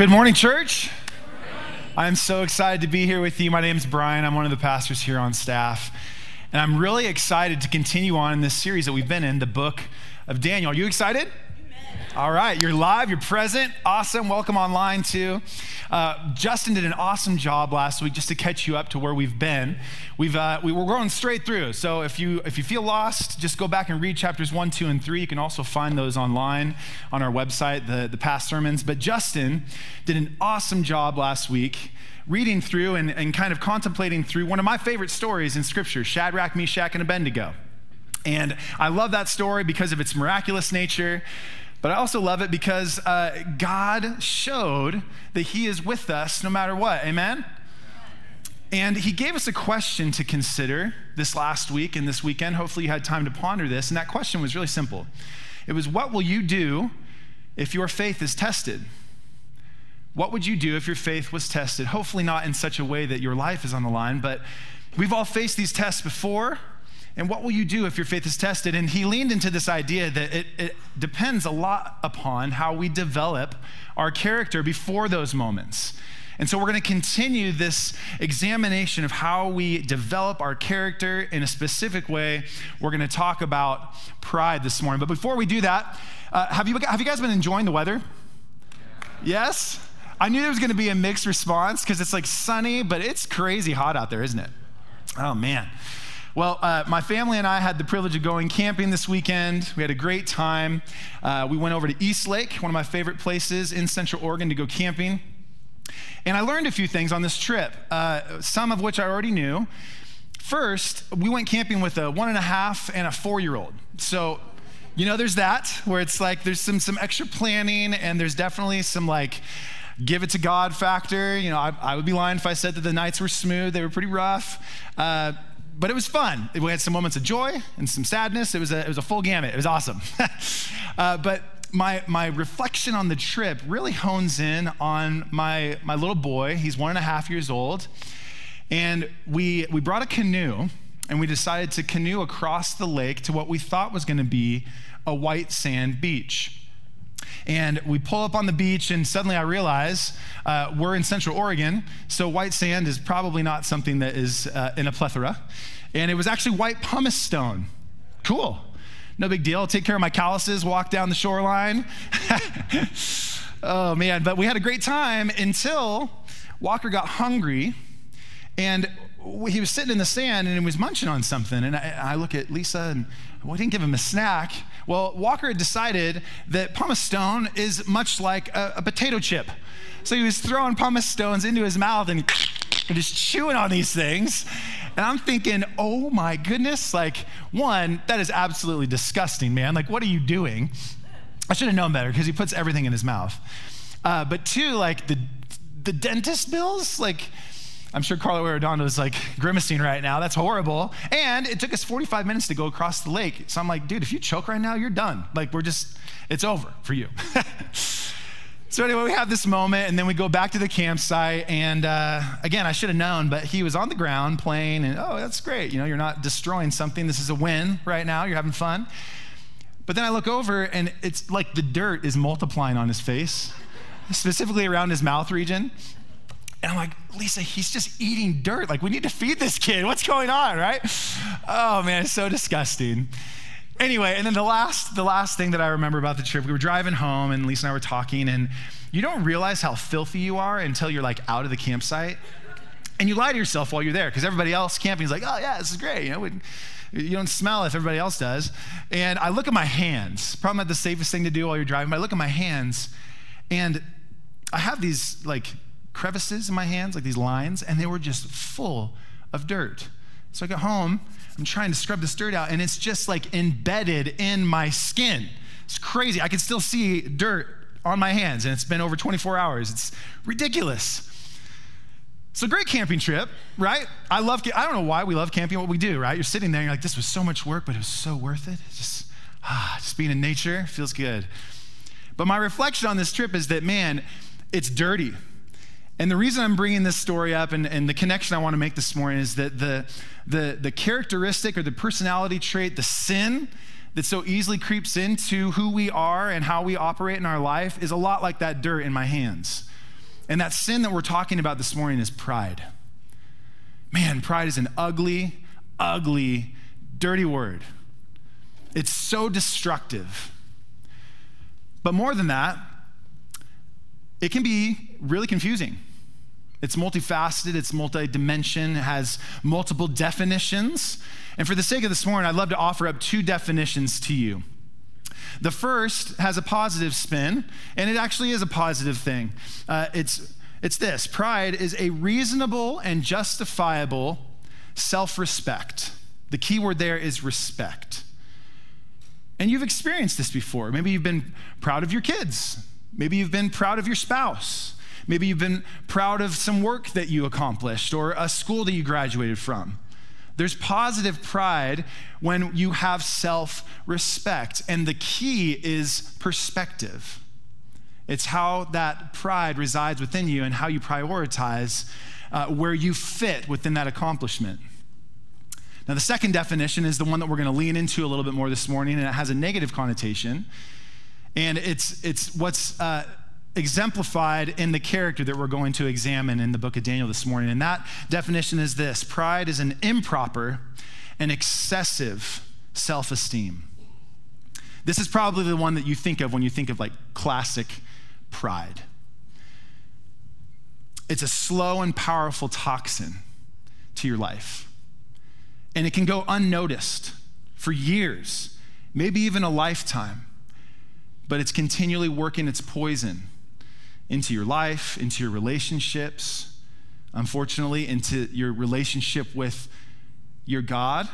good morning, church. I'm so excited to be here with you. My name is Brian. I'm one of the pastors here on staff. And I'm really excited to continue on in this series that we've been in, the book of Daniel. Are you excited? All right, you're live, you're present. Awesome. Welcome online too. Uh, Justin did an awesome job last week just to catch you up to where we've been. We've uh, we were going straight through. So if you if you feel lost, just go back and read chapters one, two, and three. You can also find those online on our website, the the past sermons. But Justin did an awesome job last week reading through and, and kind of contemplating through one of my favorite stories in Scripture, Shadrach, Meshach, and Abednego. And I love that story because of its miraculous nature. But I also love it because uh, God showed that He is with us no matter what. Amen? And He gave us a question to consider this last week and this weekend. Hopefully, you had time to ponder this. And that question was really simple it was, What will you do if your faith is tested? What would you do if your faith was tested? Hopefully, not in such a way that your life is on the line, but we've all faced these tests before. And what will you do if your faith is tested? And he leaned into this idea that it, it, depends a lot upon how we develop our character before those moments. And so we're going to continue this examination of how we develop our character in a specific way. We're going to talk about pride this morning. But before we do that, uh, have, you, have you guys been enjoying the weather? Yes? I knew there was going to be a mixed response because it's like sunny, but it's crazy hot out there, isn't it? Oh, man. Well, uh, my family and I had the privilege of going camping this weekend. We had a great time. Uh, we went over to East Lake, one of my favorite places in Central Oregon to go camping. And I learned a few things on this trip, uh, some of which I already knew. First, we went camping with a one and a half and a four year old. So, you know, there's that where it's like there's some, some extra planning and there's definitely some like, give it to God factor. You know, I, I, would be lying if I said that the nights were smooth. They were pretty rough. Uh, but it was fun. We had some moments of joy and some sadness. It was a, it was a full gamut. It was awesome. uh, but my, my reflection on the trip really hones in on my, my little boy. He's one and a half years old. And we, we brought a canoe and we decided to canoe across the lake to what we thought was going to be a white sand beach. And we pull up on the beach, and suddenly I realize uh, we're in Central Oregon, so white sand is probably not something that is uh, in a plethora. And it was actually white pumice stone. Cool. No big deal. Take care of my calluses, walk down the shoreline. oh, man. But we had a great time until Walker got hungry and he was sitting in the sand and he was munching on something. And I, I look at Lisa and we didn't give him a snack. Well, Walker had decided that pumice stone is much like a, a potato chip. So he was throwing pumice stones into his mouth and, and just chewing on these things. And I'm thinking, oh my goodness, like, one, that is absolutely disgusting, man. Like, what are you doing? I should have known better because he puts everything in his mouth. Uh, but two, like, the, the dentist bills, like, I'm sure Carlo Arredondo is like grimacing right now. That's horrible. And it took us 45 minutes to go across the lake. So I'm like, dude, if you choke right now, you're done. Like, we're just, it's over for you. so anyway, we have this moment, and then we go back to the campsite. And uh, again, I should have known, but he was on the ground playing, and oh, that's great. You know, you're not destroying something. This is a win right now. You're having fun. But then I look over, and it's like the dirt is multiplying on his face, specifically around his mouth region. And I'm like, Lisa, he's just eating dirt. Like, we need to feed this kid. What's going on, right? Oh man, it's so disgusting. Anyway, and then the last, the last thing that I remember about the trip, we were driving home and Lisa and I were talking, and you don't realize how filthy you are until you're like out of the campsite. And you lie to yourself while you're there, because everybody else camping is like, oh yeah, this is great. You know, we, you don't smell if everybody else does. And I look at my hands, probably not the safest thing to do while you're driving, but I look at my hands and I have these like crevices in my hands, like these lines, and they were just full of dirt. So I got home, I'm trying to scrub this dirt out, and it's just like embedded in my skin. It's crazy. I can still see dirt on my hands, and it's been over 24 hours. It's ridiculous. It's a great camping trip, right? I love, I don't know why we love camping, what we do, right? You're sitting there, and you're like, this was so much work, but it was so worth it. It's Just, ah, just being in nature feels good. But my reflection on this trip is that, man, it's dirty. And the reason I'm bringing this story up and, and the connection I want to make this morning is that the, the, the characteristic or the personality trait, the sin that so easily creeps into who we are and how we operate in our life is a lot like that dirt in my hands. And that sin that we're talking about this morning is pride. Man, pride is an ugly, ugly, dirty word. It's so destructive. But more than that, it can be really confusing. It's multifaceted, it's multi-dimension, it has multiple definitions. And for the sake of this morning, I'd love to offer up two definitions to you. The first has a positive spin, and it actually is a positive thing. Uh, it's, it's this pride is a reasonable and justifiable self respect. The key word there is respect. And you've experienced this before. Maybe you've been proud of your kids, maybe you've been proud of your spouse. Maybe you've been proud of some work that you accomplished or a school that you graduated from. There's positive pride when you have self respect. And the key is perspective. It's how that pride resides within you and how you prioritize uh, where you fit within that accomplishment. Now, the second definition is the one that we're going to lean into a little bit more this morning, and it has a negative connotation. And it's, it's what's uh, exemplified in the character that we're going to examine in the book of Daniel this morning. And that definition is this pride is an improper and excessive self esteem. This is probably the one that you think of when you think of like classic pride. It's a slow and powerful toxin to your life. And it can go unnoticed for years, maybe even a lifetime, but it's continually working its poison into your life, into your relationships, unfortunately, into your relationship with your God.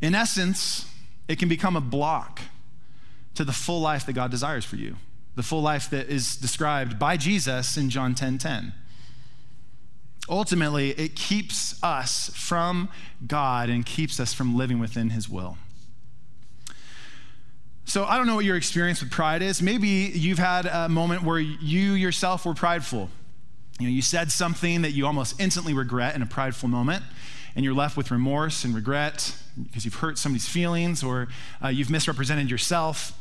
In essence, it can become a block to the full life that God desires for you, the full life that is described by Jesus in John 10 10. Ultimately, it keeps us from God and keeps us from living within His will. So I don't know what your experience with pride is. Maybe you've had a moment where you yourself were prideful. You know, you said something that you almost instantly regret in a prideful moment, and you're left with remorse and regret because you've hurt somebody's feelings or uh, you've misrepresented yourself.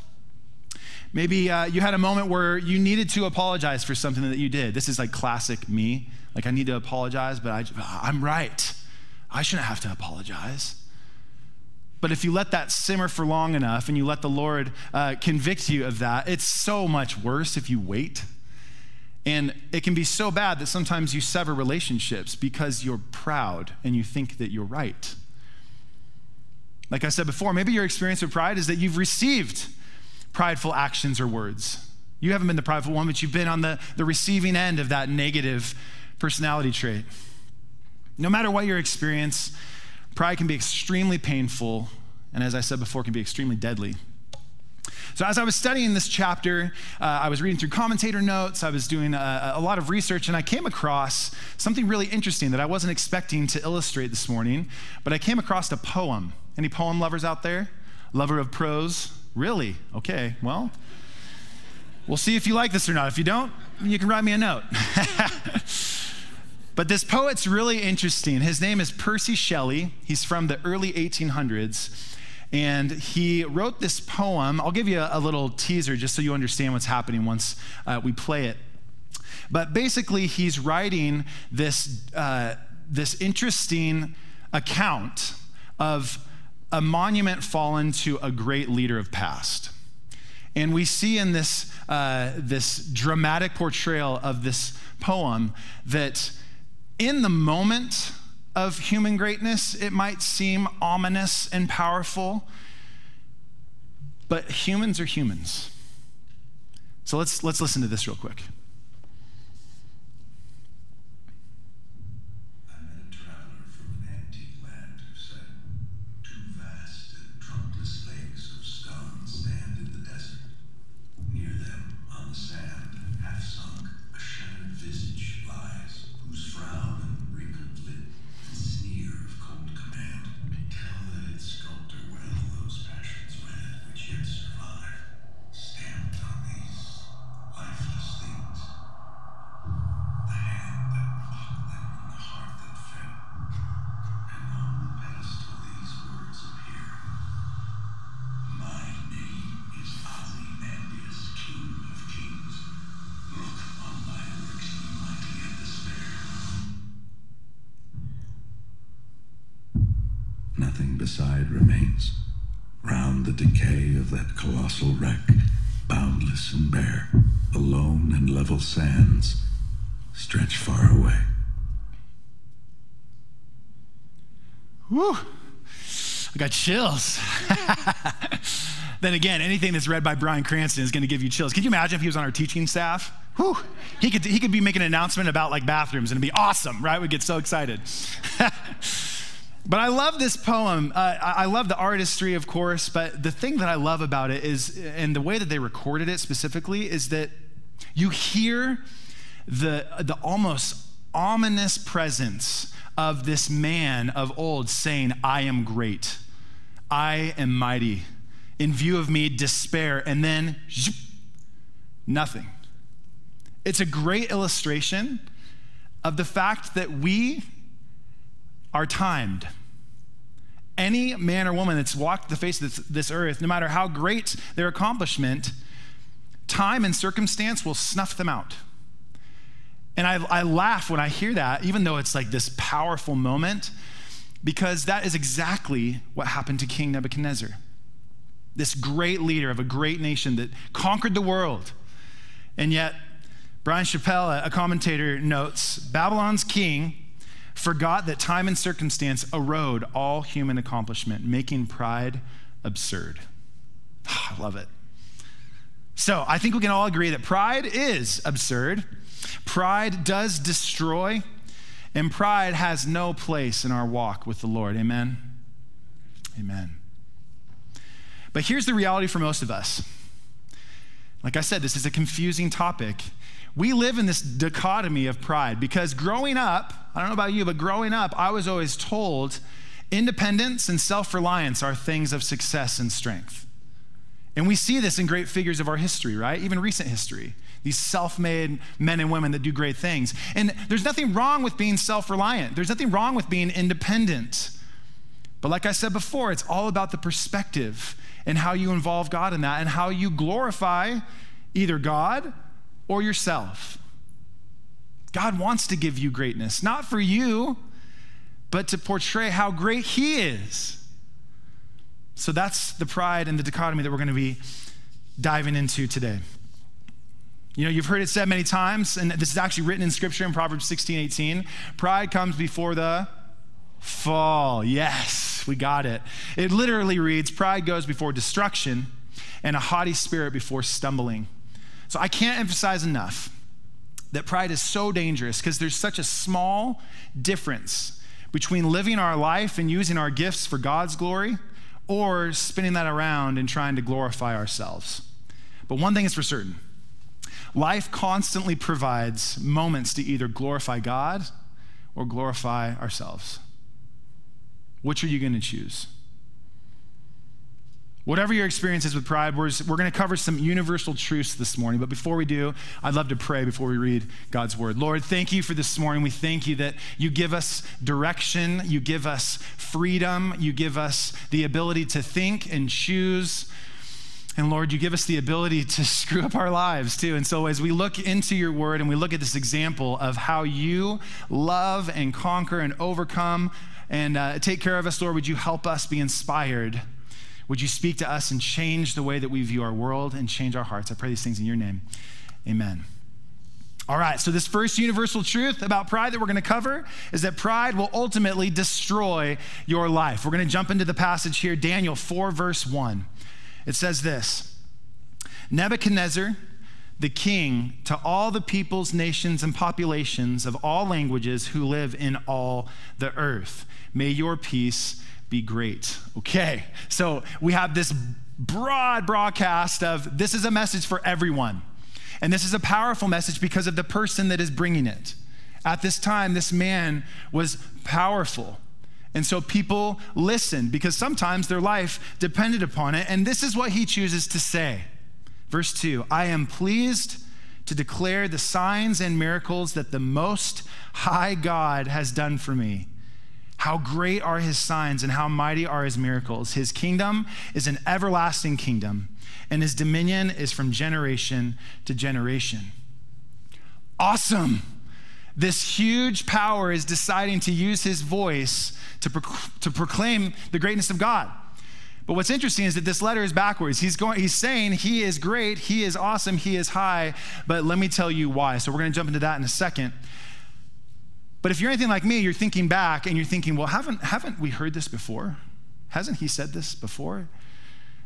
Maybe uh, you had a moment where you needed to apologize for something that you did. This is like classic me. Like, I need to apologize, but I, I'm right. I shouldn't have to apologize. But if you let that simmer for long enough and you let the Lord uh, convict you of that, it's so much worse if you wait. And it can be so bad that sometimes you sever relationships because you're proud and you think that you're right. Like I said before, maybe your experience with pride is that you've received prideful actions or words. You haven't been the prideful one, but you've been on the, the receiving end of that negative personality trait. No matter what your experience, Pride can be extremely painful, and as I said before, can be extremely deadly. So, as I was studying this chapter, uh, I was reading through commentator notes, I was doing a, a, lot of research, and I came across something really interesting that I wasn't expecting to illustrate this morning. But I came across a poem. Any poem lovers out there? Lover of prose? Really? Okay, well, we'll see if you like this or not. If you don't, you can write me a note. But this poet's really interesting. His name is Percy Shelley. He's from the early 1800s. And he wrote this poem. I'll give you a, little teaser just so you understand what's happening once uh, we play it. But basically, he's writing this, uh, this interesting account of a monument fallen to a great leader of past. And we see in this, uh, this dramatic portrayal of this poem that in the moment of human greatness, it might seem ominous and powerful, but humans are humans. So let's, let's listen to this real quick. Beside remains. Round the decay of that colossal wreck, boundless and bare, alone and level sands stretch far away. Whew. I got chills. then again, anything that's read by Bryan Cranston is going to give you chills. Can you imagine if he was on our teaching staff? Whew. He could, he could be making an announcement about like bathrooms and it'd be awesome, right? We'd get so excited. but I love this poem. Uh, I love the artistry, of course, but the thing that I love about it is, and the way that they recorded it specifically, is that you hear the, the almost ominous presence of this man of old saying, I am great, I am mighty. In view of me, despair, and then zoop, nothing. It's a great illustration of the fact that we are timed. Any man or woman that's walked the face of this, this, earth, no matter how great their accomplishment, time and circumstance will snuff them out. And I, I laugh when I hear that, even though it's like this powerful moment, because that is exactly what happened to King Nebuchadnezzar. This great leader of a great nation that conquered the world. And yet, Bryan Chapell, a commentator, notes Babylon's king forgot that time and circumstance erode all human accomplishment, making pride absurd. Oh, I love it. So I think we can all agree that pride is absurd. Pride does destroy, and pride has no place in our walk with the Lord. Amen? Amen. But here's the reality for most of us. Like I said, this is a confusing topic. We live in this dichotomy of pride because growing up, I don't know about you, but growing up, I was always told independence and self reliance are things of success and strength. And we see this in great figures of our history, right? Even recent history. These self made men and women that do great things. And there's nothing wrong with being self reliant, there's nothing wrong with being independent. But like I said before, it's all about the perspective and how you involve God in that and how you glorify either God or yourself. God wants to give you greatness, not for you, but to portray how great He is. So that's the pride and the dichotomy that we're going to be diving into today. You know, you've heard it said many times, and this is actually written in scripture in Proverbs 16, 18. Pride comes before the fall. Yes, we got it. It literally reads Pride goes before destruction, and a haughty spirit before stumbling. So I can't emphasize enough that pride is so dangerous because there's such a small difference between living our life and using our gifts for God's glory or spinning that around and trying to glorify ourselves. But one thing is for certain life constantly provides moments to either glorify God or glorify ourselves. Which are you going to choose? Whatever your experience is with pride, we're, we're going to cover some universal truths this morning. But before we do, I'd love to pray before we read God's word. Lord, thank you for this morning. We thank you that you give us direction, you give us freedom, you give us the ability to think and choose. And Lord, you give us the ability to screw up our lives too. And so, as we look into your word and we look at this example of how you love and conquer and overcome and uh, take care of us, Lord, would you help us be inspired? Would you speak to us and change the way that we view our world and change our hearts? I pray these things in your name. Amen. All right, so this first universal truth about pride that we're going to cover is that pride will ultimately destroy your life. We're going to jump into the passage here, Daniel 4, verse 1. It says this Nebuchadnezzar, the king, to all the peoples, nations, and populations of all languages who live in all the earth, may your peace be great. Okay, so we have this broad broadcast of this is a message for everyone. And this is a powerful message because of the person that is bringing it. At this time, this man was powerful. And so people listened because sometimes their life depended upon it. And this is what he chooses to say. Verse 2 I am pleased to declare the signs and miracles that the Most High God has done for me. How great are his signs and how mighty are his miracles. His kingdom is an everlasting kingdom, and his dominion is from generation to generation. Awesome. this huge power is deciding to use his voice to, to proclaim the greatness of God. But what's interesting is that this letter is backwards. He's going he's saying he is great, he is awesome, he is high, but let me tell you why. So we're going to jump into that in a second. But if you're anything like me, you're thinking back and you're thinking, "Well, haven't haven't we heard this before? Hasn't he said this before?"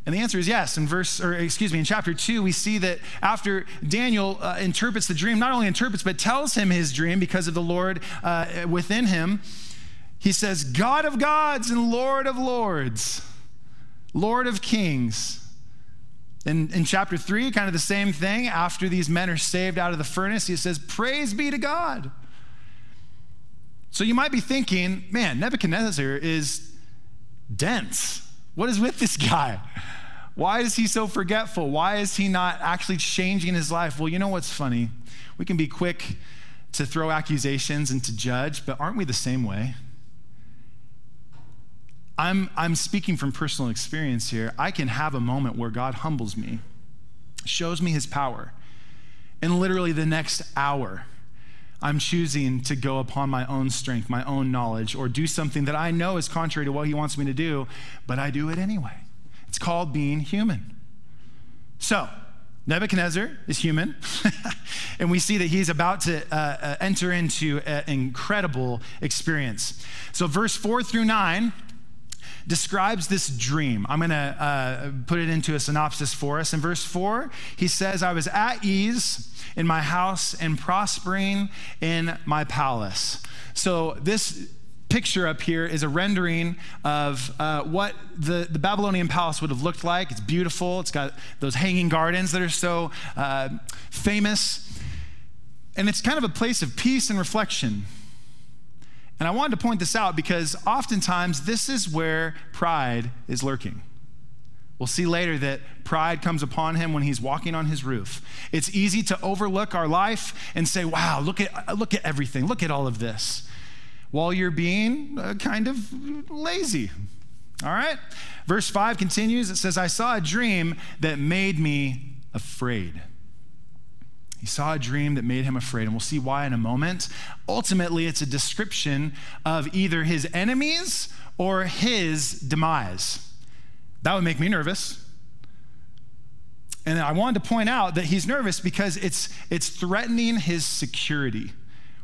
And the answer is yes. In verse, or excuse me, in chapter two, we see that after Daniel uh, interprets the dream, not only interprets, but tells him his dream because of the Lord uh, within him, he says, God of gods and Lord of lords, Lord of kings. In, in chapter three, kind of the same thing. After these men are saved out of the furnace, he says, Praise be to God. So you might be thinking, man, Nebuchadnezzar is dense. What is with this guy? Why is he so forgetful? Why is he not actually changing his life? Well, you know what's funny? We can be quick to throw accusations and to judge, but aren't we the same way? I'm, I'm speaking from personal experience here. I can have a moment where God humbles me, shows me his power, and literally the next hour, I'm choosing to go upon my own strength, my own knowledge, or do something that I know is contrary to what he wants me to do, but I do it anyway. It's called being human. So, Nebuchadnezzar is human, and we see that he's about to uh, uh, enter into an incredible experience. So, verse 4 through 9 describes this dream. I'm going to uh, put it into a synopsis for us. In verse 4, he says, I was at ease in my house and prospering in my palace. So, this picture up here is a rendering of uh, what the, the Babylonian palace would have looked like. It's beautiful, it's got those hanging gardens that are so uh, famous. And it's kind of a place of peace and reflection. And I wanted to point this out because oftentimes this is where pride is lurking. We'll see later that pride comes upon him when he's walking on his roof. It's easy to overlook our life and say, wow, look at, look at everything, look at all of this, while you're being uh, kind of lazy. All right? Verse 5 continues it says, I saw a dream that made me afraid. He saw a dream that made him afraid, and we'll see why in a moment. Ultimately, it's a description of either his enemies or his demise. That would make me nervous. And I wanted to point out that he's nervous because it's, it's threatening his security,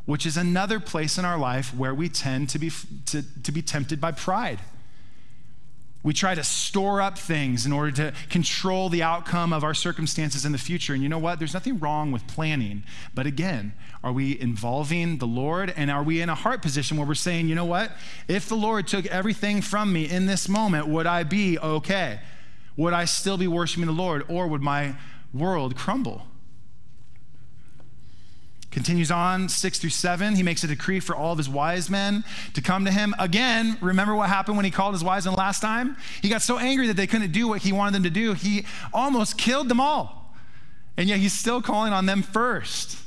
which is another place in our life where we tend to be, to, to be tempted by pride. We try to store up things in order to control the outcome of our circumstances in the future. And you know what? There's nothing wrong with planning. But again, are we involving the Lord? And are we in a heart position where we're saying, you know what? If the Lord took everything from me in this moment, would I be okay? Would I still be worshiping the Lord? Or would my world crumble? Continues on, six through seven. He makes a decree for all of his wise men to come to him. Again, remember what happened when he called his wise men last time? He got so angry that they couldn't do what he wanted them to do, he almost killed them all. And yet he's still calling on them first.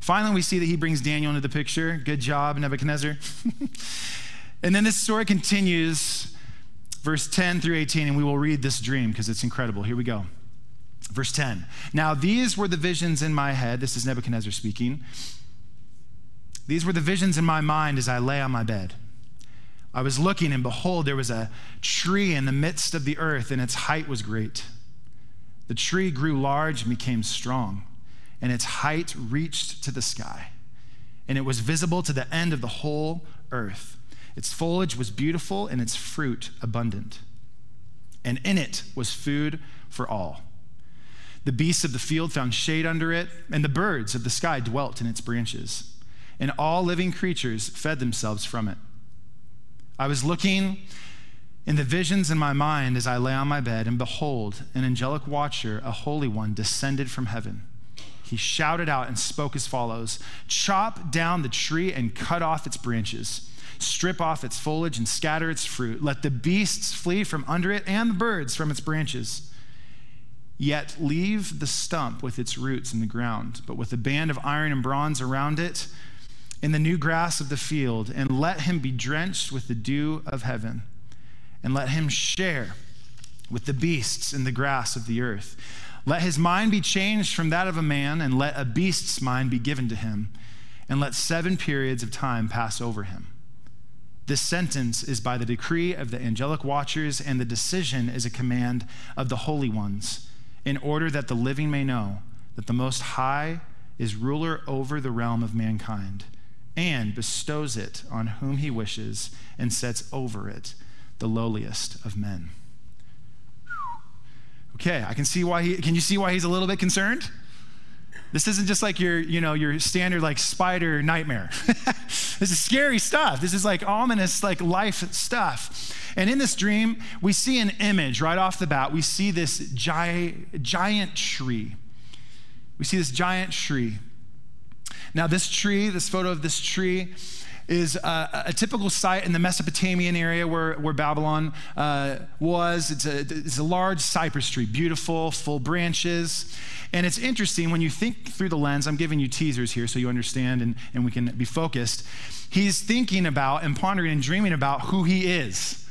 Finally, we see that he brings Daniel into the picture. Good job, Nebuchadnezzar. and then this story continues, verse 10 through 18, and we will read this dream because it's incredible. Here we go. Verse 10 Now these were the visions in my head. This is Nebuchadnezzar speaking. These were the visions in my mind as I lay on my bed. I was looking, and behold, there was a tree in the midst of the earth, and its height was great. The tree grew large and became strong, and its height reached to the sky, and it was visible to the end of the whole earth. Its foliage was beautiful, and its fruit abundant. And in it was food for all. The beasts of the field found shade under it, and the birds of the sky dwelt in its branches. And all living creatures fed themselves from it. I was looking in the visions in my mind as I lay on my bed, and behold, an angelic watcher, a holy one, descended from heaven. He shouted out and spoke as follows Chop down the tree and cut off its branches, strip off its foliage and scatter its fruit. Let the beasts flee from under it and the birds from its branches. Yet leave the stump with its roots in the ground, but with a band of iron and bronze around it in the new grass of the field, and let him be drenched with the dew of heaven, and let him share with the beasts in the grass of the earth. Let his mind be changed from that of a man, and let a beast's mind be given to him. and let seven periods of time pass over him. This sentence is by the decree of the angelic watchers, and the decision is a command of the holy ones, in order that the living may know that the Most High is ruler over the realm of mankind, and bestows it on whom he wishes, and sets over it the lowliest of men. Okay, I can see why he can you see why he's a little bit concerned? This isn't just like your, you know, your standard like spider nightmare. this is scary stuff. This is like ominous, like life stuff. And in this dream, we see an image right off the bat. We see this gi- giant tree. We see this giant tree. Now, this tree, this photo of this tree, is a, a, typical sight in the Mesopotamian area where, where Babylon uh, was. It's a, it's a large cypress tree, beautiful, full branches. And it's interesting when you think through the lens, I'm giving you teasers here so you understand and, and we can be focused. He's thinking about and pondering and dreaming about who he is.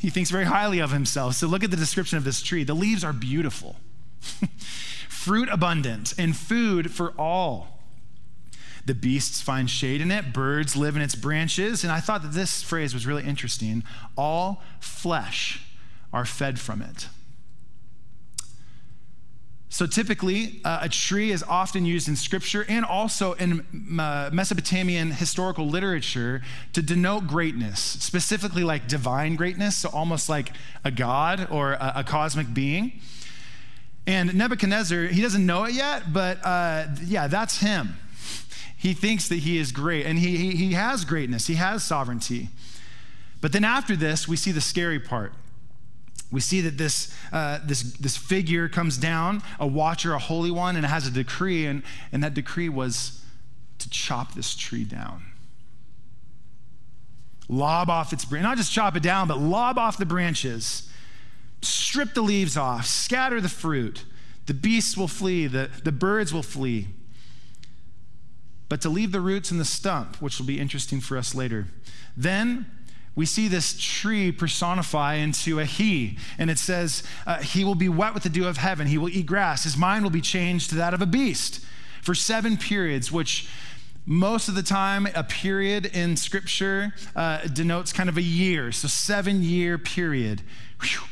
He thinks very highly of himself. So look at the description of this tree. The leaves are beautiful, fruit abundant, and food for all. The beasts find shade in it, birds live in its branches. And I thought that this phrase was really interesting. All flesh are fed from it. So typically, uh, a tree is often used in scripture and also in uh, Mesopotamian historical literature to denote greatness, specifically like divine greatness, so almost like a god or a, a cosmic being. And Nebuchadnezzar, he doesn't know it yet, but uh, yeah, that's him. He thinks that he is great, and he, he, he has greatness, he has sovereignty. But then after this, we see the scary part. We see that this, uh, this, this figure comes down, a watcher, a holy one, and it has a decree, and, and that decree was to chop this tree down. Lob off its branch, not just chop it down, but lob off the branches, strip the leaves off, scatter the fruit. The beasts will flee, the, the birds will flee but to leave the roots in the stump, which will be interesting for us later. Then we see this tree personify into a he, and it says, uh, He will be wet with the dew of heaven. He will eat grass. His mind will be changed to that of a beast for seven periods, which most of the time, a period in scripture uh, denotes kind of a year. So, seven year period. Whew.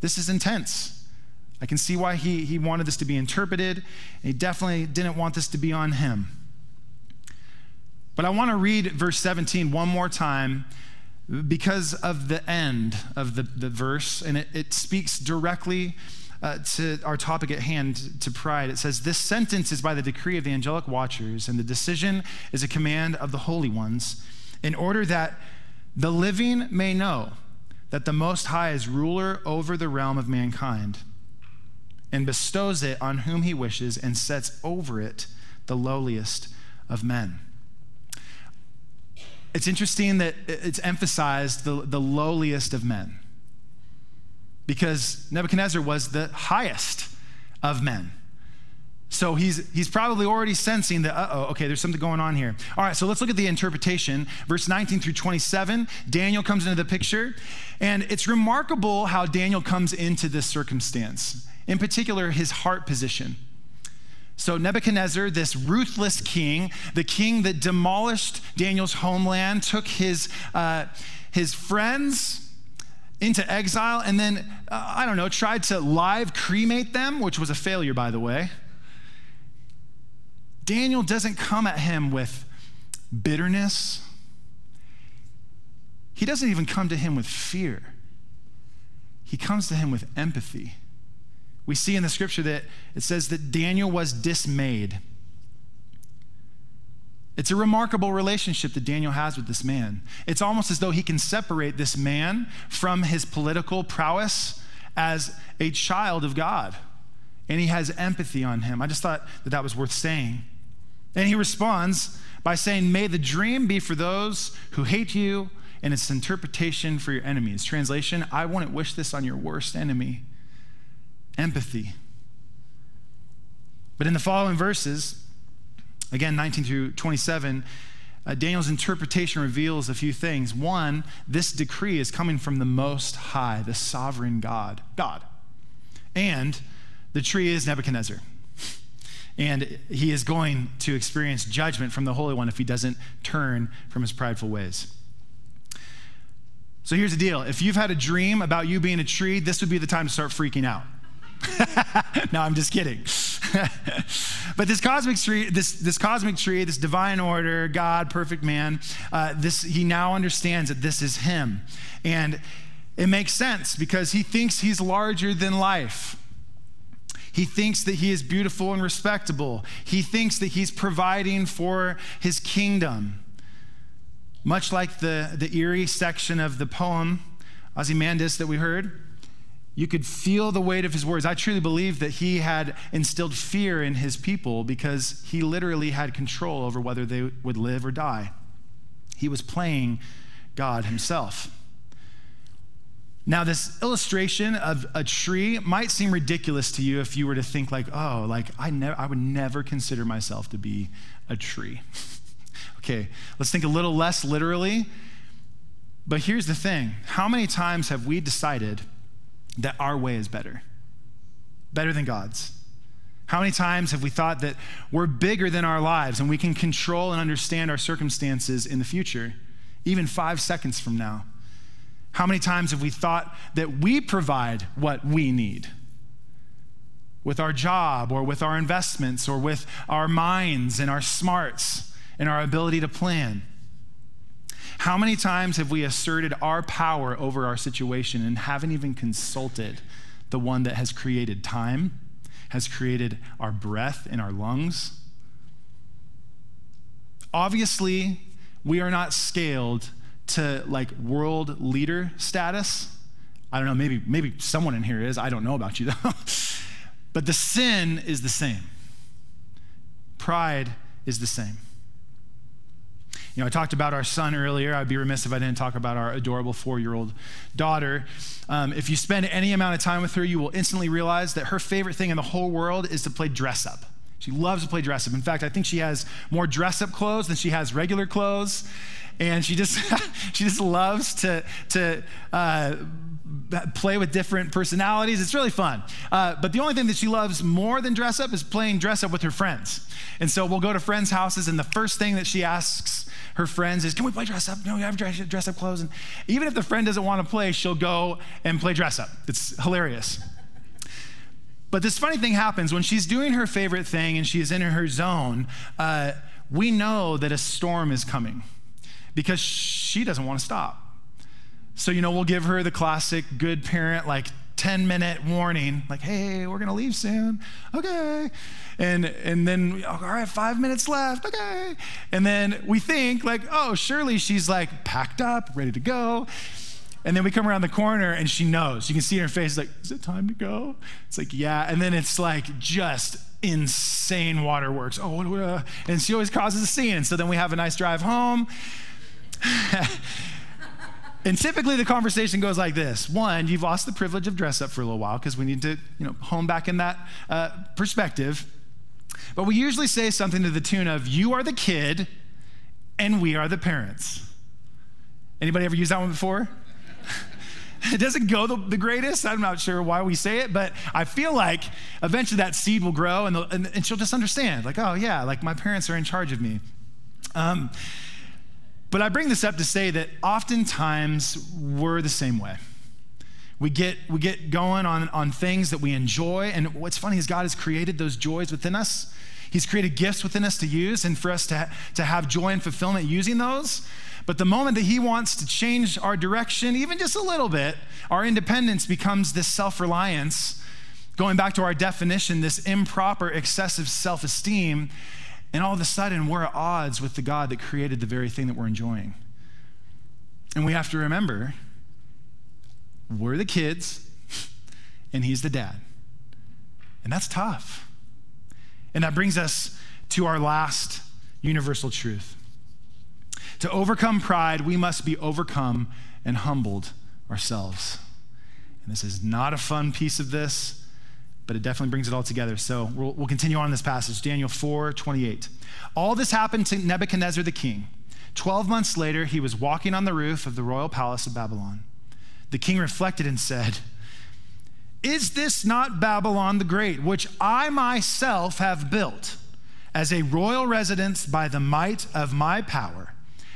This is intense. I can see why he, he wanted this to be interpreted. he definitely didn't want this to be on him. But I want to read verse 17 one more time because of the end of the, the verse, and it, it speaks directly uh, to our topic at hand, to pride. It says, This sentence is by the decree of the angelic watchers, and the decision is a command of the holy ones, in order that the living may know that the Most High is ruler over the realm of mankind and bestows it on whom he wishes and sets over it the lowliest of men. It's interesting that it's emphasized the, the lowliest of men because Nebuchadnezzar was the highest of men. So he's, he's probably already sensing that, uh oh, okay, there's something going on here. All right, so let's look at the interpretation. Verse 19 through 27, Daniel comes into the picture. And it's remarkable how Daniel comes into this circumstance, in particular, his heart position. So, Nebuchadnezzar, this ruthless king, the king that demolished Daniel's homeland, took his, uh, his friends into exile, and then, uh, I don't know, tried to live cremate them, which was a failure, by the way. Daniel doesn't come at him with bitterness, he doesn't even come to him with fear. He comes to him with empathy we see in the scripture that it says that Daniel was dismayed. It's a remarkable relationship that Daniel has with this man. It's almost as though he can separate this man from his political prowess as a child of God. And he has empathy on him. I just thought that that was worth saying. And he responds by saying, May the dream be for those who hate you and its interpretation for your enemies. Translation I wouldn't wish this on your worst enemy empathy. But in the following verses, again, 19 through 27, uh, Daniel's interpretation reveals a few things. One, this decree is coming from the Most High, the sovereign God. God. And the tree is Nebuchadnezzar. And he is going to experience judgment from the Holy One if he doesn't turn from his prideful ways. So here's the deal if you've had a dream about you being a tree, this would be the time to start freaking out. no, I'm just kidding. but this cosmic tree, this, this cosmic tree, this divine order, God, perfect man, uh, this he now understands that this is him. And it makes sense because he thinks he's larger than life. He thinks that he is beautiful and respectable. He thinks that he's providing for his kingdom. Much like the, the eerie section of the poem, Ozymandias, that we heard, you could feel the weight of his words. I truly believe that he had instilled fear in his people because he literally had control over whether they would live or die. He was playing God himself. Now, this illustration of a tree might seem ridiculous to you if you were to think like, oh, like I, ne- I would never consider myself to be a tree. Okay, let's think a little less literally. But here's the thing how many times have we decided that our way is better? Better than God's? How many times have we thought that we're bigger than our lives and we can control and understand our circumstances in the future, even five seconds from now? How many times have we thought that we provide what we need? With our job or with our investments or with our minds and our smarts and our ability to plan. How many times have we asserted our power over our situation and haven't even consulted the one that has created time, has created our breath in our lungs? Obviously, we are not scaled to like world leader status. I don't know, maybe, maybe someone in here is. I don't know about you though. but the sin is the same, pride is the same. You know, I talked about our son earlier. I'd be remiss if I didn't talk about our adorable four year old daughter. Um, if you spend any amount of time with her, you will instantly realize that her favorite thing in the whole world is to play dress up. She loves to play dress up. In fact, I think she has more dress up clothes than she has regular clothes. And she just, she just loves to, to uh, play with different personalities. It's really fun. Uh, but the only thing that she loves more than dress up is playing dress up with her friends. And so we'll go to friends' houses, and the first thing that she asks her friends is, Can we play dress up? No, we have dress, dress up clothes. And even if the friend doesn't want to play, she'll go and play dress up. It's hilarious. But this funny thing happens when she's doing her favorite thing and she is in her zone. Uh, we know that a storm is coming because she doesn't want to stop. So, you know, we'll give her the classic good parent, like 10 minute warning, like, hey, we're to leave soon. Okay. And, and then, all right, five minutes left. Okay. And then we think, like, oh, surely she's like packed up, ready to go. And then we come around the corner and she knows. You can see in her face, like, is it time to go? It's like, yeah. And then it's like just insane waterworks. Oh, uh, and she always causes a scene. So then we have a nice drive home. And typically the conversation goes like this. One, you've lost the privilege of dress up for a little while because we need to, you know, hone back in that uh, perspective. But we usually say something to the tune of, you are the kid and we are the parents. Anybody ever used that one before? it doesn't go the, the, greatest. I'm not sure why we say it, but I feel like eventually that seed will grow and, and, and she'll just understand, like, oh, yeah, like my parents are in charge of me. Um, but I bring this up to say that oftentimes we're the same way. We get, we get going on, on things that we enjoy. And what's funny is God has created those joys within us. He's created gifts within us to use and for us to, to have joy and fulfillment using those. But the moment that He wants to change our direction, even just a little bit, our independence becomes this self reliance. Going back to our definition, this improper, excessive self esteem and all of a sudden, we're at odds with the God that created the very thing that we're enjoying. And we have to remember we're the kids, and he's the dad. And that's tough. And that brings us to our last universal truth. To overcome pride, we must be overcome and humbled ourselves. And this is not a fun piece of this but it definitely brings it all together. So we'll, we'll continue on this passage, Daniel 4 28. All this happened to Nebuchadnezzar the king. Twelve months later, he was walking on the roof of the royal palace of Babylon. The king reflected and said, Is this not Babylon the Great, which I myself have built as a royal residence by the might of my power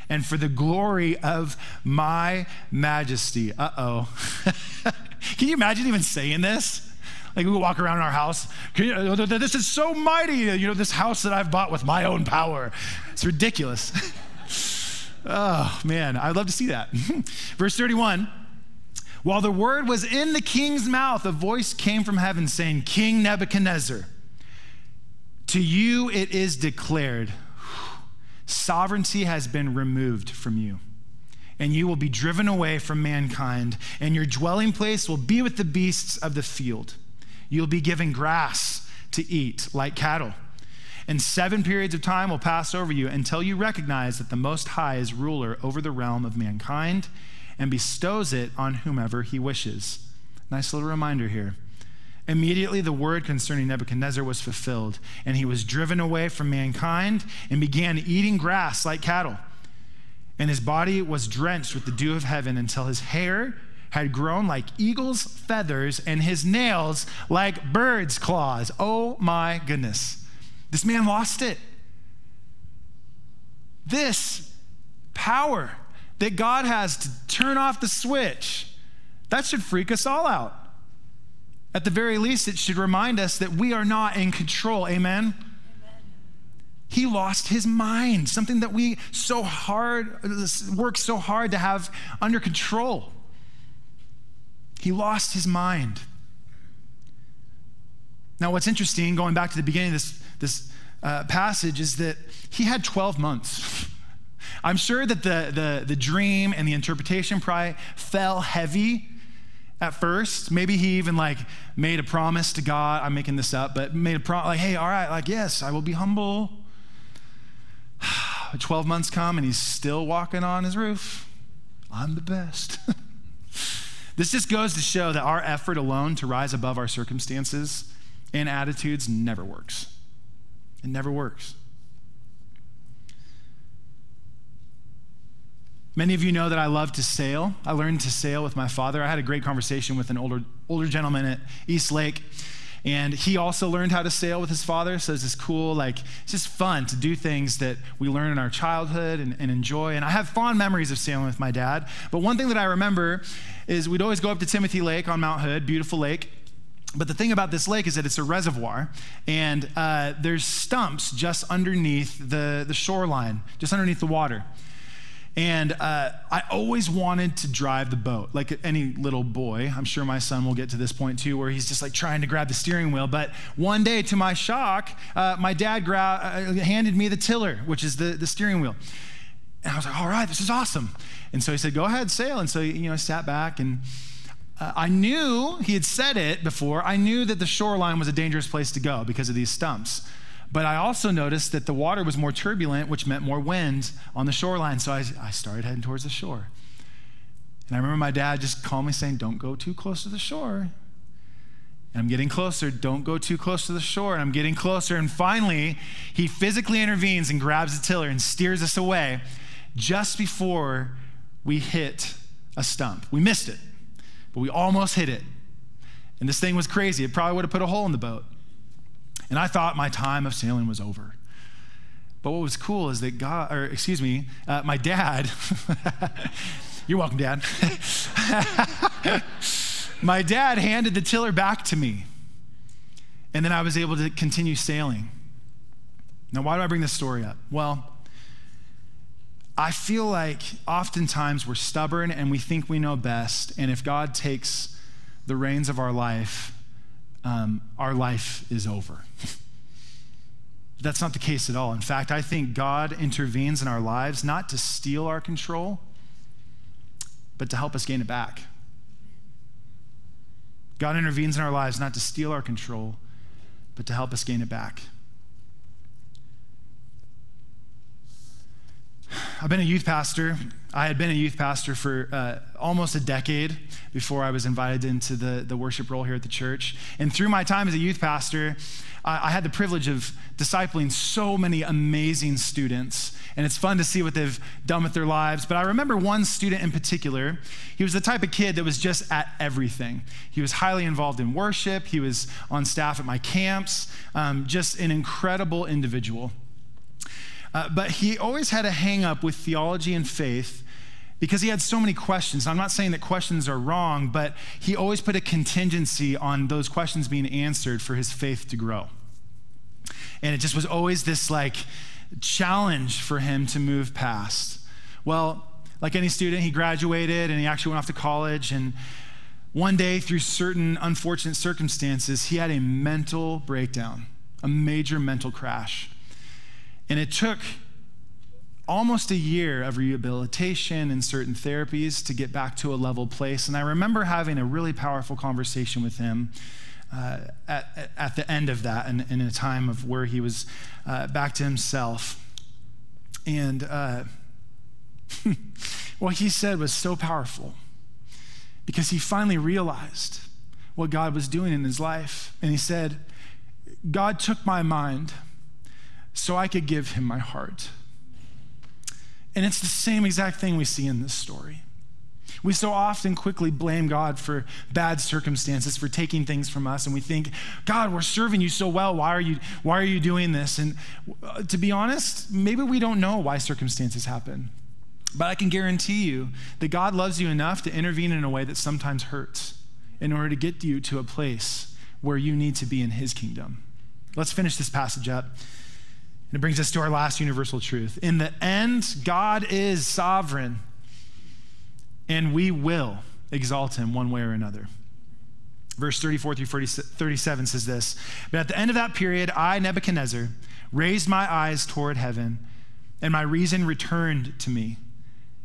and for the glory of my majesty? Uh oh. Can you imagine even saying this? Like we walk around our house. You, uh, this is so mighty. Uh, you know, this house that I've bought with my own power. It's ridiculous. oh, man. I'd love to see that. Verse 31 While the word was in the king's mouth, a voice came from heaven saying, King Nebuchadnezzar, to you it is declared, sovereignty has been removed from you and you will be driven away from mankind, and your dwelling place will be with the beasts of the field. You'll be given grass to eat like cattle. And seven periods of time will pass over you until you recognize that the Most High is ruler over the realm of mankind and bestows it on whomever he wishes. Nice little reminder here. Immediately, the word concerning Nebuchadnezzar was fulfilled, and he was driven away from mankind and began eating grass like cattle. And his body was drenched with the dew of heaven until his hair had grown like eagle's feathers and his nails like bird's claws. Oh my goodness. This man lost it. This power that God has to turn off the switch, that should freak us all out. At the very least, it should remind us that we are not in control. Amen? He lost his mind, something that we so hard, work so hard to have under control. He lost his mind. Now, what's interesting, going back to the beginning of this, this uh, passage, is that he had 12 months. I'm sure that the, the, the dream and the interpretation probably fell heavy at first. Maybe he even like made a promise to God. I'm making this up, but made a promise like, hey, all right, like, yes, I will be humble. 12 months come and he's still walking on his roof. I'm the best. This just goes to show that our effort alone to rise above our circumstances and attitudes never works. It never works. Many of you know that I love to sail. I learned to sail with my father. I had a great conversation with an older, older gentleman at East Lake and he also learned how to sail with his father. So it's just cool, like, it's just fun to do things that we learn in our childhood and, and enjoy. And I have fond memories of sailing with my dad. But one thing that I remember is we'd always go up to Timothy Lake on Mount Hood, beautiful lake. But the thing about this lake is that it's a reservoir, and uh, there's stumps just underneath the, the shoreline, just underneath the water. And uh, I always wanted to drive the boat, like any little boy. I'm sure my son will get to this point too, where he's just like trying to grab the steering wheel. But one day, to my shock, uh, my dad gra- uh, handed me the tiller, which is the, the steering wheel. And I was like, all right, this is awesome. And so he said, go ahead, sail. And so, you know, I sat back and uh, I knew, he had said it before, I knew that the shoreline was a dangerous place to go because of these stumps. But I also noticed that the water was more turbulent, which meant more wind on the shoreline. So I, I started heading towards the shore. And I remember my dad just calmly saying, Don't go too close to the shore. And I'm getting closer. Don't go too close to the shore. And I'm getting closer. And finally, he physically intervenes and grabs the tiller and steers us away just before we hit a stump. We missed it, but we almost hit it. And this thing was crazy. It probably would have put a hole in the boat. And I thought my time of sailing was over. But what was cool is that God, or excuse me, uh, my dad, you're welcome, Dad. my dad handed the tiller back to me. And then I was able to continue sailing. Now, why do I bring this story up? Well, I feel like oftentimes we're stubborn and we think we know best. And if God takes the reins of our life, um, our life is over. That's not the case at all. In fact, I think God intervenes in our lives not to steal our control, but to help us gain it back. God intervenes in our lives not to steal our control, but to help us gain it back. I've been a youth pastor. I had been a youth pastor for uh, almost a decade before I was invited into the, the worship role here at the church. And through my time as a youth pastor, I had the privilege of discipling so many amazing students, and it's fun to see what they've done with their lives. But I remember one student in particular. He was the type of kid that was just at everything. He was highly involved in worship, he was on staff at my camps, um, just an incredible individual. Uh, but he always had a hang up with theology and faith because he had so many questions. I'm not saying that questions are wrong, but he always put a contingency on those questions being answered for his faith to grow. And it just was always this like challenge for him to move past. Well, like any student, he graduated and he actually went off to college. And one day, through certain unfortunate circumstances, he had a mental breakdown, a major mental crash. And it took almost a year of rehabilitation and certain therapies to get back to a level place. And I remember having a really powerful conversation with him uh, at, at the end of that, in, in a time of where he was uh, back to himself. And uh, what he said was so powerful because he finally realized what God was doing in his life. And he said, God took my mind so I could give him my heart. And it's the same exact thing we see in this story. We so often quickly blame God for bad circumstances, for taking things from us, and we think, God, we're serving you so well. Why are you, why are you doing this? And uh, to be honest, maybe we don't know why circumstances happen. But I can guarantee you that God loves you enough to intervene in a way that sometimes hurts in order to get you to a place where you need to be in His kingdom. Let's finish this passage up. And it brings us to our last universal truth. In the end, God is sovereign, and we will exalt him one way or another. Verse 34 through 37 says this But at the end of that period, I, Nebuchadnezzar, raised my eyes toward heaven, and my reason returned to me.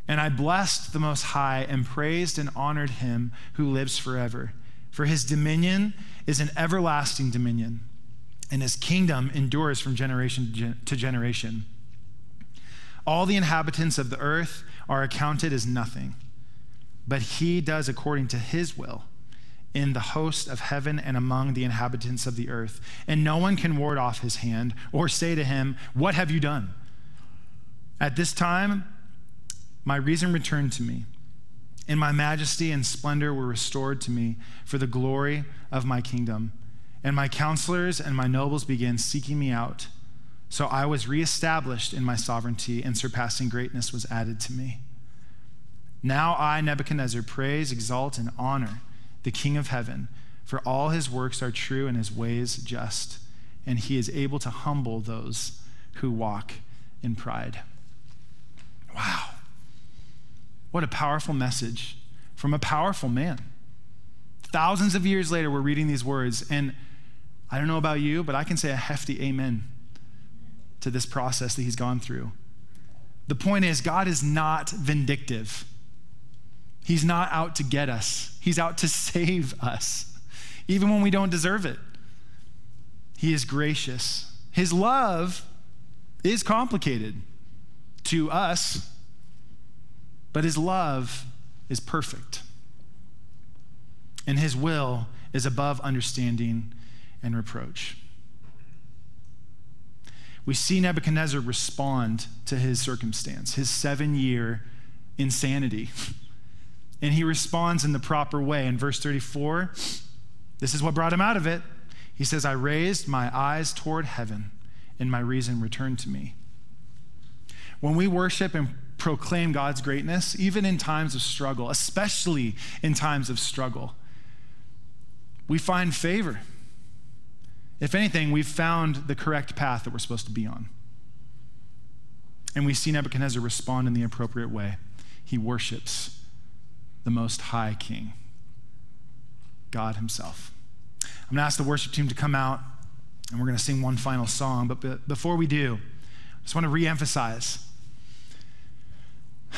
And I blessed the Most High and praised and honored him who lives forever. For his dominion is an everlasting dominion and his kingdom endures from generation to generation. All the inhabitants of the earth are accounted as nothing, but he does according to his will in the host of heaven and among the inhabitants of the earth. And no one can ward off his hand or say to him, What have you done? At this time, my reason returned to me, and my majesty and splendor were restored to me for the glory of my kingdom. And my counselors and my nobles began seeking me out. So I was reestablished in my sovereignty, and surpassing greatness was added to me. Now I, Nebuchadnezzar, praise, exalt, and honor the King of heaven, for all his works are true and his ways just, and he is able to humble those who walk in pride. Wow. What a powerful message from a powerful man. Thousands of years later, we're reading these words, and I don't know about you, but I can say a hefty amen to this process that he's gone through. The point is, God is not vindictive. He's not out to get us, He's out to save us, even when we don't deserve it. He is gracious. His love is complicated to us, but His love is perfect. And His will is above understanding and reproach. We see Nebuchadnezzar respond to his circumstance, his seven year insanity. And he responds in the proper way. In verse 34, this is what brought him out of it. He says, I raised my eyes toward heaven, and my reason returned to me. When we worship and proclaim God's greatness, even in times of struggle, especially in times of struggle, we find favor. If anything, we've found the correct path that we're supposed to be on. And we see Nebuchadnezzar respond in the appropriate way. He worships the Most High King, God Himself. I'm going to ask the worship team to come out, and we're going to sing one final song. But before we do, I just want to reemphasize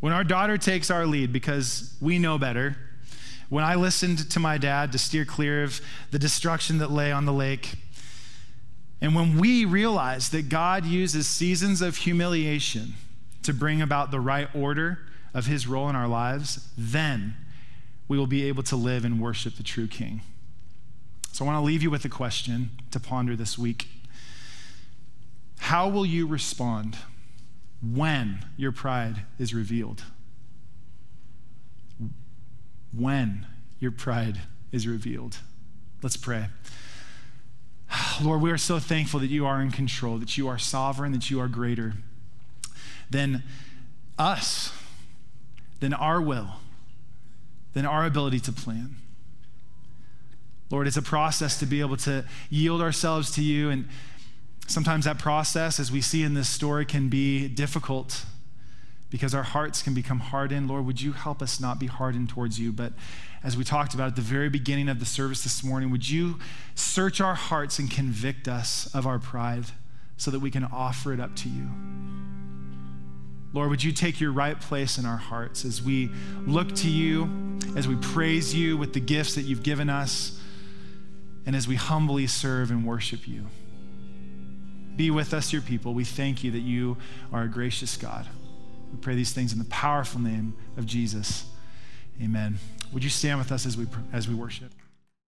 when our daughter takes our lead because we know better when I listened to my dad to steer clear of the destruction that lay on the lake, and when we realize that God uses seasons of humiliation to bring about the right order of his role in our lives, then we will be able to live and worship the true King. So I want to leave you with a question to ponder this week. How will you respond when your pride is revealed? When your pride is revealed. Let's pray. Lord, we are so thankful that you are in control, that you are sovereign, that you are greater than us, than our will, than our ability to plan. Lord, it's a process to be able to yield ourselves to you. And sometimes that process, as we see in this story, can be difficult because our hearts can become hardened. Lord, would you help us not be hardened towards you? But as we talked about at the very beginning of the service this morning, would you search our hearts and convict us of our pride so that we can offer it up to you? Lord, would you take your right place in our hearts as we look to you, as we praise you with the gifts that you've given us, and as we humbly serve and worship you? Be with us, your people. We thank you that you are a gracious God. We pray these things in the powerful name of Jesus. Amen. Would you stand with us as we, as we worship?